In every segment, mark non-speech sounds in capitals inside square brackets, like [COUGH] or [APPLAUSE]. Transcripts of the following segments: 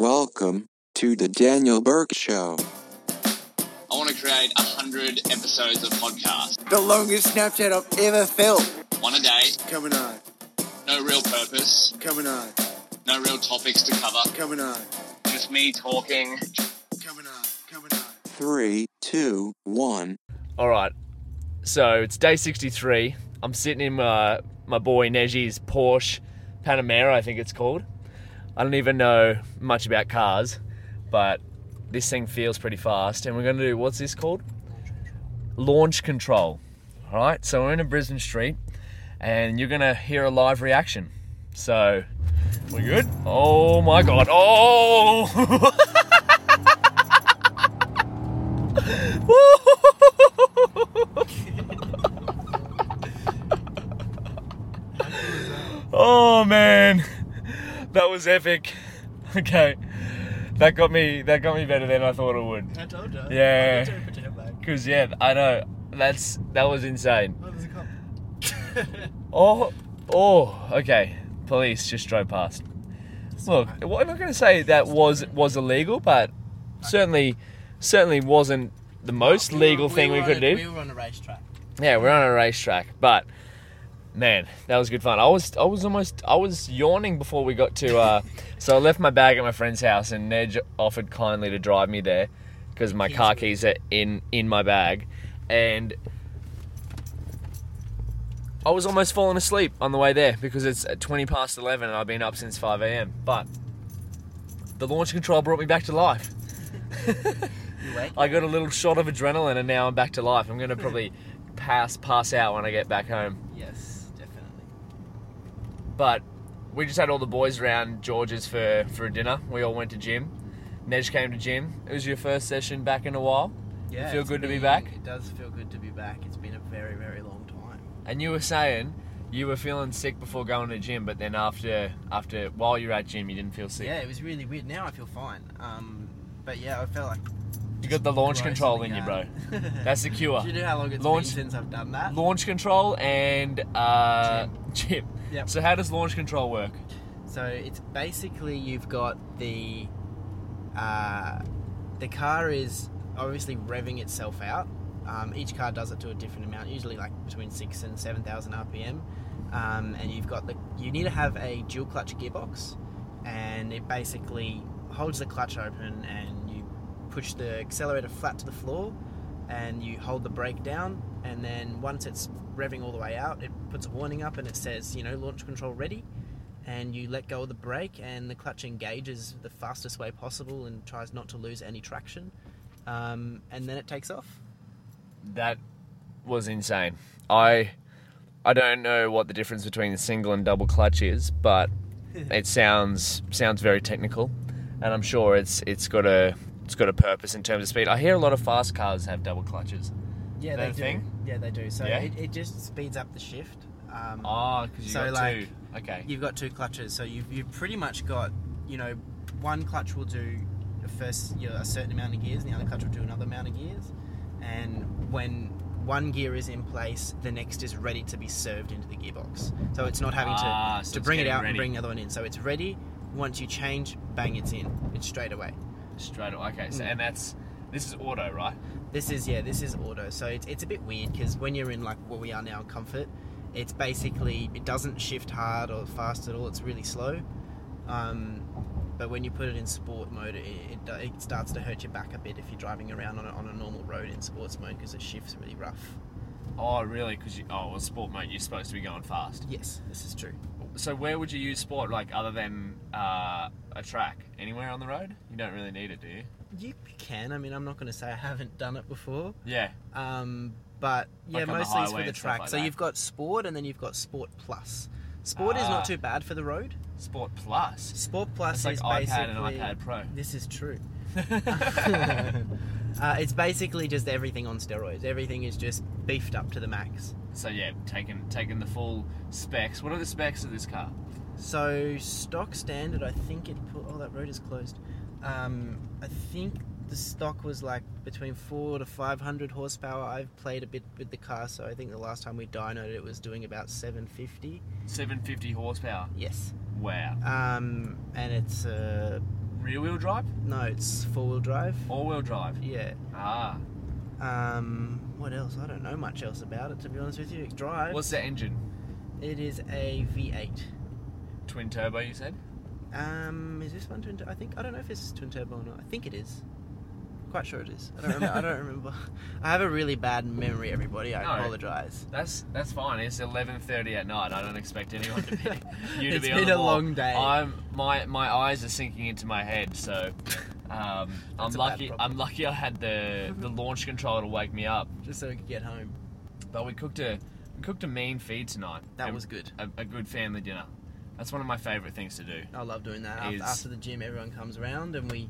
Welcome to the Daniel Burke Show. I want to create a hundred episodes of podcast, The longest Snapchat I've ever felt. one a day, Coming on, no real purpose, coming on, no real topics to cover, coming on, just me talking. coming on, coming on. Three, two, one. All right. So it's day 63. I'm sitting in my, my boy Najee's Porsche Panamera, I think it's called. I don't even know much about cars, but this thing feels pretty fast. And we're going to do what's this called? Launch control. All right. So we're in a Brisbane street, and you're going to hear a live reaction. So, we good? Oh my god. Oh! Oh [LAUGHS] was epic. [LAUGHS] Okay, that got me. That got me better than I thought it would. I told you. Yeah. I told you pretend like. Cause yeah, I know that's that was insane. Oh, there's a cop. [LAUGHS] Oh, oh, okay. Police just drove past. Look, well, I'm not going to say that was was illegal, but certainly, certainly wasn't the most legal thing we, could do. We were on a racetrack. Yeah, we're on a racetrack, but man, that was good fun. I was I was almost I was yawning before we got to. Uh, [LAUGHS] so I left my bag at my friend's house, and Ned offered kindly to drive me there because my car keys are in in my bag, and. I was almost falling asleep on the way there because it's at 20 past 11 and I've been up since 5 a.m. But the launch control brought me back to life. [LAUGHS] I got a little shot of adrenaline and now I'm back to life. I'm going to probably pass pass out when I get back home. Yes. But we just had all the boys around George's for, for a dinner. We all went to gym. Nej came to gym. It was your first session back in a while. Yeah. feel it's good to be back? It does feel good to be back. It's been a very, very long time. And you were saying you were feeling sick before going to gym, but then after after while you're at gym, you didn't feel sick. Yeah, it was really weird. Now I feel fine. Um, but yeah, I felt like You got the launch control in you, bro. [LAUGHS] That's the cure. Do you know how long it's Launch- been since I've done that? Launch control and uh, gym. Yep. So how does launch control work? So it's basically you've got the uh, the car is obviously revving itself out. Um, each car does it to a different amount, usually like between six and seven thousand RPM. Um, and you've got the you need to have a dual clutch gearbox, and it basically holds the clutch open and you push the accelerator flat to the floor, and you hold the brake down, and then once it's revving all the way out, it puts a warning up and it says you know launch control ready and you let go of the brake and the clutch engages the fastest way possible and tries not to lose any traction um, and then it takes off That was insane. I I don't know what the difference between the single and double clutch is, but [LAUGHS] it sounds sounds very technical, and I'm sure it's it's got a it's got a purpose in terms of speed. I hear a lot of fast cars have double clutches. Yeah they a do thing? yeah they do so Yeah? it, it just speeds up the shift um, Oh, because you So, got like, two. Okay. you've got two clutches so you've, you've pretty much got you know one clutch will do the first you know, a certain amount of gears and the other clutch will do another amount of gears and when one gear is in place the next is ready to be served into the gearbox so it's not having to, Ah, so to bring it out ready. and bring the other one in so it's ready once you change bang it's in it's straight away Straight away. Okay. So Mm. and that's this is auto, right? this is yeah this is auto so it's, it's a bit weird because when you're in like where we are now in comfort it's basically it doesn't shift hard or fast at all it's really slow um, but when you put it in sport mode it, it, it starts to hurt your back a bit if you're driving around on a, on a normal road in sports mode because it shifts really rough Oh, really? Because you oh, well, sport mode, you're supposed to be going fast. yes this is true So where would you use sport, like other than uh, a track? Anywhere on the road? You don't really need it, do you? You can i mean i'm not going to say i haven't done it before Yeah. Um, but yeah, Like mostly it's for the track. like so that. you've got sport, and then you've got sport plus. Sport is Ah. not too bad for the road. Sport Plus. Sport plus like is iPad and basically iPad Pro. This is true. [LAUGHS] uh, it's basically just everything on steroids. Everything is just beefed up to the max. So yeah, taking taking the full specs. What are the specs of this car? So stock standard, I think it put. Oh, that road is closed. Um, I think the stock was like between four to five hundred horsepower. I've played a bit with the car, so I think the last time we dynoed it, it was doing about seven fifty. 750 horsepower. Yes. Wow. Um, and it's uh, rear wheel drive, No, it's four wheel drive. all wheel drive. Yeah. Ah, Um, what else? I don't know much else about it to be honest with you. It drives. what's the engine? It is a V8. Twin turbo, you said. Um, is this one twin? I think I don't know if this is twin turbo or not. I think it is. Quite sure it is. I don't remember. I don't [LAUGHS] remember. I have a really bad memory, everybody. I No. apologize. That's that's fine. It's eleven thirty at night. I don't expect anyone to be [LAUGHS] you to It's be on been the a wall. long day. I'm my my eyes are sinking into my head. So um, I'm That's a bad lucky. problem. I'm lucky. I had the the [LAUGHS] launch control to wake me up. Just so we could get home. But we cooked a we cooked a mean feed tonight. That was good. A, a good family dinner. That's one of my favourite things to do. I love doing that. After, Is- after the gym, everyone comes around and we. we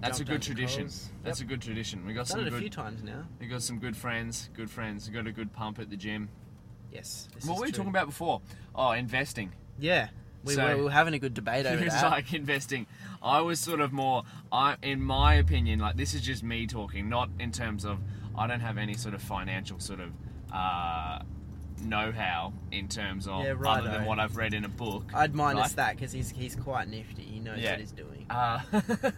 That's a jump good to tradition. Coles. That's Yep. a good tradition. We got Done some it a good. few times now. We got some good friends. Good friends. We got a good pump at the gym. Yes. this what is were we true. talking about before? Oh, investing. Yeah. We, So- were, we were having a good debate over [LAUGHS] It was that. like investing. I was sort of more, I, in my opinion, like this is just me talking, not in terms of I don't have any sort of financial sort of uh, know-how in terms of Yeah, other than what I've read in a book. I'd minus right? that because he's he's quite nifty. He knows Yeah. what he's doing. Uh, [LAUGHS]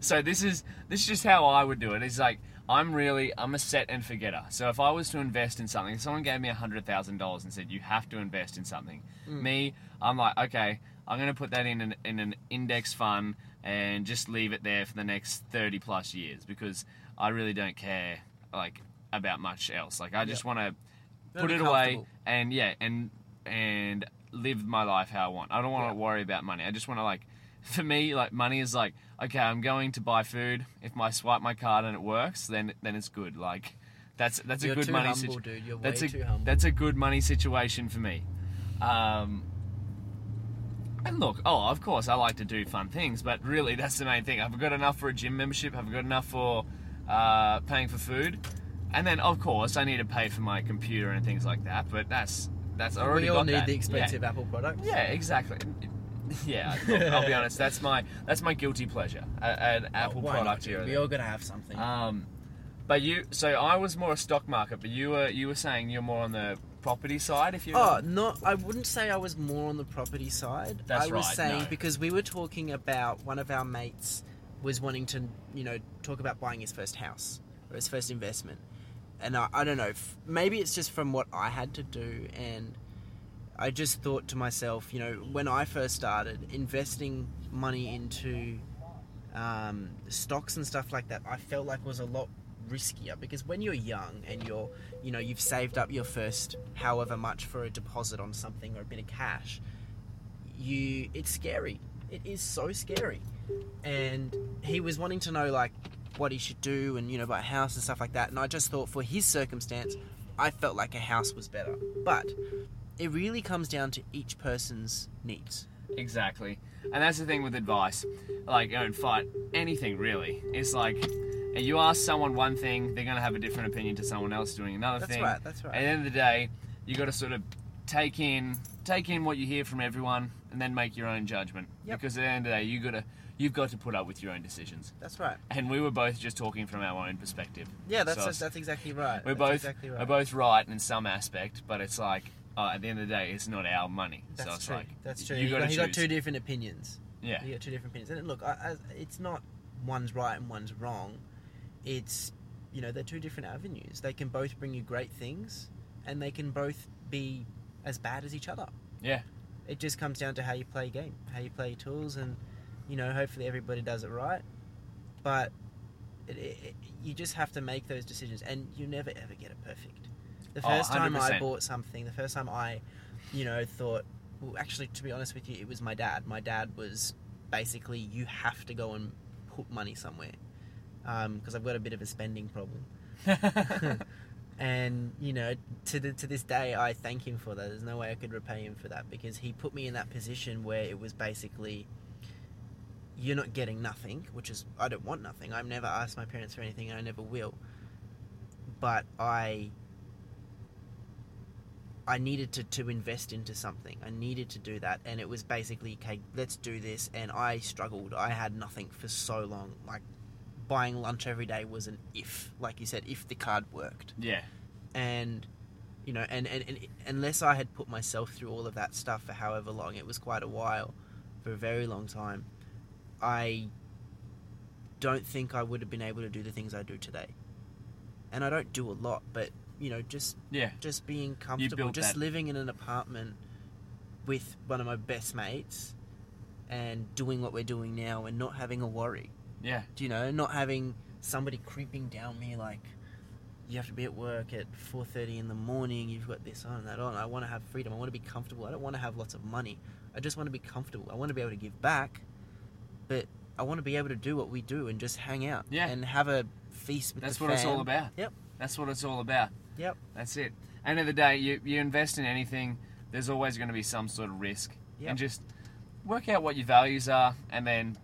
so this is this is just how I would do it. It's like I'm really I'm a set and forgetter. So if I was to invest in something, if someone gave me hundred thousand dollars and said you have to invest in something, Mm. me, I'm like okay, I'm going to put that in an, in an index fund and just leave it there for the next thirty plus years because I really don't care like about much else. Like I just want to Put it away and yeah and and live my life how I want. I don't want to Yeah. worry about money. I just want to like [LAUGHS] for me like money is like okay, I'm going to buy food. If I swipe my card and it works, then then it's good. Like that's that's You're a good too money humble, situ- dude. You're that's a that's a good money situation for me. Um and look, oh, of course, I like to do fun things, but really, [LAUGHS] that's the main thing. I've got enough for a gym membership? I've got enough for uh, paying for food? And then, of course, I need to pay for my computer and things like that. But that's that's I already we all need that. the expensive Yeah, Apple products. yeah exactly. Yeah, look, I'll be [LAUGHS] honest. That's my that's my guilty pleasure. An Apple Why product here. We all gotta have something. Um, but you, so I was more a stock market, but you were you were saying you're more on the property side. If you Oh, no, I wouldn't say I was more on the property side. That's I was right, saying no. because we were talking about one of our mates was wanting to, you know, talk about buying his first house or his first investment. And I, I don't know, f- maybe it's just from what I had to do and I just thought to myself, you know, when I first started investing money into um, stocks and stuff like that, I felt like was a lot riskier because when you're young and you're, you know, you've saved up your first however much for a deposit on something or a bit of cash, you it's scary. It is so scary. And he was wanting to know like what he should do and you know buy a house and stuff like that. And I just thought for his circumstance, I felt like a house was better. But it really comes down to each person's needs. Exactly. And that's the thing with advice. Like, you know, fight anything really. It's like you ask someone one thing, they're going to have a different opinion to someone else doing another thing. That's thing. right, that's right. At the end of the day, you got to sort of take in take in what you hear from everyone and then make your own judgment. Yep. Because at the end of the day, you got to you've got to put up with your own decisions. That's right. And we were both just talking from our own perspective. Yeah, that's So it's- that's exactly right. we're That's both exactly right. we're both right in some aspect, but it's like uh, at the end of the day, it's not our money. That's so it's true. like that's true. You, got to you got two different opinions. yeah, You got two different opinions. And look, I, I, it's not one's right and one's wrong. It's you know they're two different avenues. They can both bring you great things, and they can both be as bad as each other. yeah, It just comes down to how you play a game, how you play your tools, and you know hopefully everybody does it right. But it, it, you just have to make those decisions, and you never ever get it perfect. The Oh, first time I bought something, the first time I, you know, thought, well, actually, to be honest with you, it was my dad. My dad was basically, you have to go and put money somewhere um, because I've got a bit of a spending problem. [LAUGHS] [LAUGHS] and you know, to the, to this day, I thank him for that. There's no way I could repay him for that because he put me in that position where it was basically, you're not getting nothing, which is I don't want nothing. I've never asked my parents for anything, and I never will. But I, I needed to, to invest into something. I needed to do that, and it was basically okay. Let's do this. And I struggled. I had nothing for so long. Like buying lunch every day was an if, like you said, if the card worked yeah. and you know and, and, and unless i had put myself through all of that stuff for however long it was quite a while for a very long time I don't think I would have been able to do the things I do today. And I don't do a lot, but you know, just Yeah. just being comfortable, just that- living in an apartment with one of my best mates and doing what we're doing now and not having a worry. Yeah. Do you know, not having somebody creeping down me like you have to be at work at 4:30 in the morning, you've got this on and that on. I want to have freedom. I want to be comfortable. I don't want to have lots of money. I just want to be comfortable. I want to be able to give back, but I want to be able to do what we do and just hang out Yeah. and have a feast with That's what it's all about. Yep. That's what it's all about. Yep. That's it. End of the day, you, you invest in anything, there's always going to be some sort of risk. Yep. And just work out what your values are and then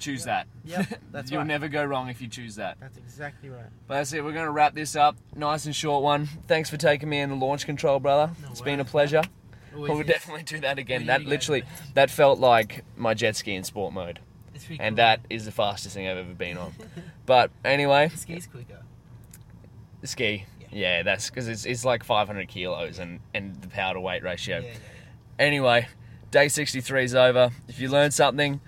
choose that. Yep, [LAUGHS] that's You'll right. never go wrong if you choose that. That's exactly right. But that's it. We're going to wrap this up. Nice and short one. Thanks for taking me in the launch control, brother. No it's been a pleasure. Always We'll is. definitely do that again. That literally, that felt like my jet ski in sport mode. And cool. that is the fastest thing I've ever been on. [LAUGHS] But anyway, The ski's quicker. the ski. Yeah. Yeah, that's because it's, it's like 500 kilos and, and the power to weight ratio. Yeah, yeah, Anyway, day 63 is over. If you learned something,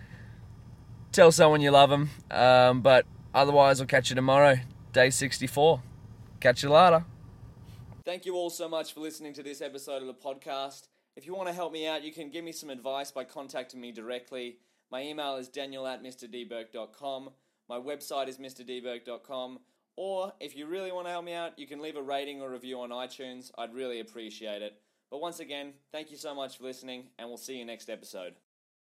tell someone you love them. Um, but otherwise, I'll catch you tomorrow, day 64. Catch you later. Thank you all so much for listening to this episode of the podcast. If you want to help me out, you can give me some advice by contacting me directly. My email is daniel at mrdburke.com. My website is mrdburke.com. Or if you really want to help me out, you can leave a rating or review on iTunes. I'd really appreciate it. But once again, thank you so much for listening, and we'll see you next episode.